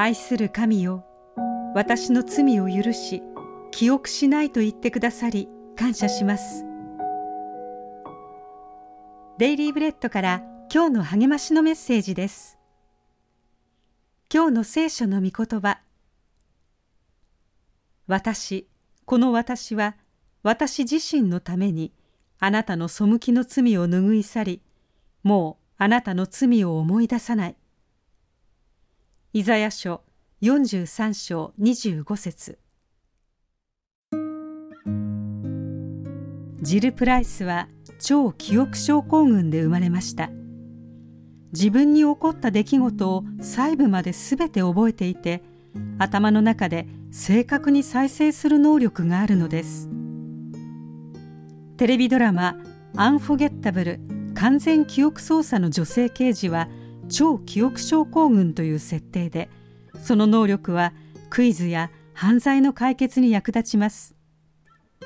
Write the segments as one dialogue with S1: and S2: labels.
S1: 愛する神よ私の罪を許し記憶しないと言ってくださり感謝します。デイリーブレッドから今日の励ましのメッセージです。今日の聖書の御言葉。私この私は私自身のためにあなたの背きの罪を拭い去りもうあなたの罪を思い出さない。イザヤ書43章25節。ジル・プライスは超記憶症候群で生まれました。自分に起こった出来事を細部まで全て覚えていて頭の中で正確に再生する能力があるのです。テレビドラマ「アンフォゲッタブル完全記憶操作の女性刑事」は超記憶症候群という設定でその能力はクイズや犯罪の解決に役立ちます。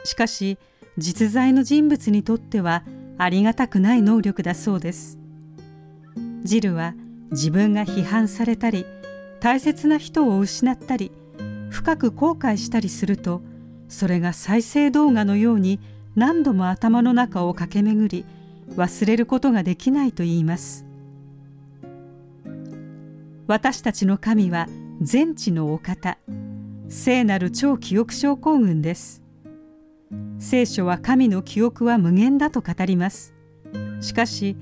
S1: しかし実在の人物にとってはありがたくない能力だそうです。ジルは自分が批判されたり大切な人を失ったり深く後悔したりするとそれが再生動画のように何度も頭の中を駆け巡り忘れることができないと言います。私たちの神は全知のお方。聖なる超記憶症候群です。聖書は神の記憶は無限だと語ります。しかし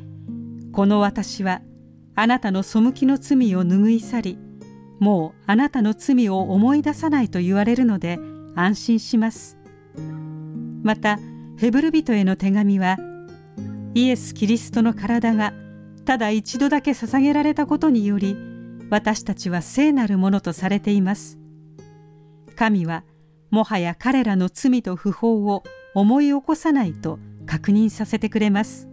S1: この私はあなたの背きの罪を拭い去りもうあなたの罪を思い出さないと言われるので安心します。またヘブル人への手紙はイエス・キリストの体がただ一度だけ捧げられたことにより私たちは聖なるものとされています。神はもはや彼らの罪と不法を思い起こさないと確認させてくれます。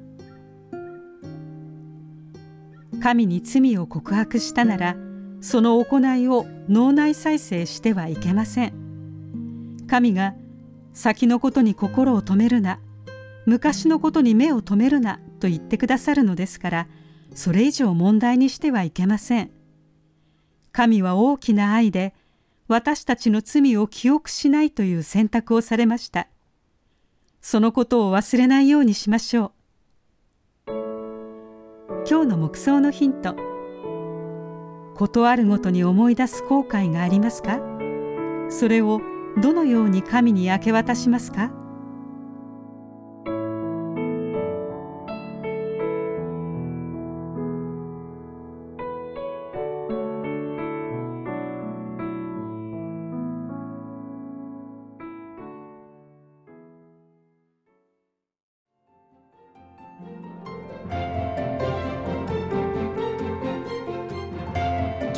S1: 神に罪を告白したならその行いを脳内再生してはいけません。神が先のことに心を止めるな昔のことに目を留めるなと言ってくださるのですからそれ以上問題にしてはいけません。神は大きな愛で私たちの罪を記憶しないという選択をされました。そのことを忘れないようにしましょう。今日の目想のヒント。事あるごとに思い出す後悔がありますか？それをどのように神に明け渡しますか？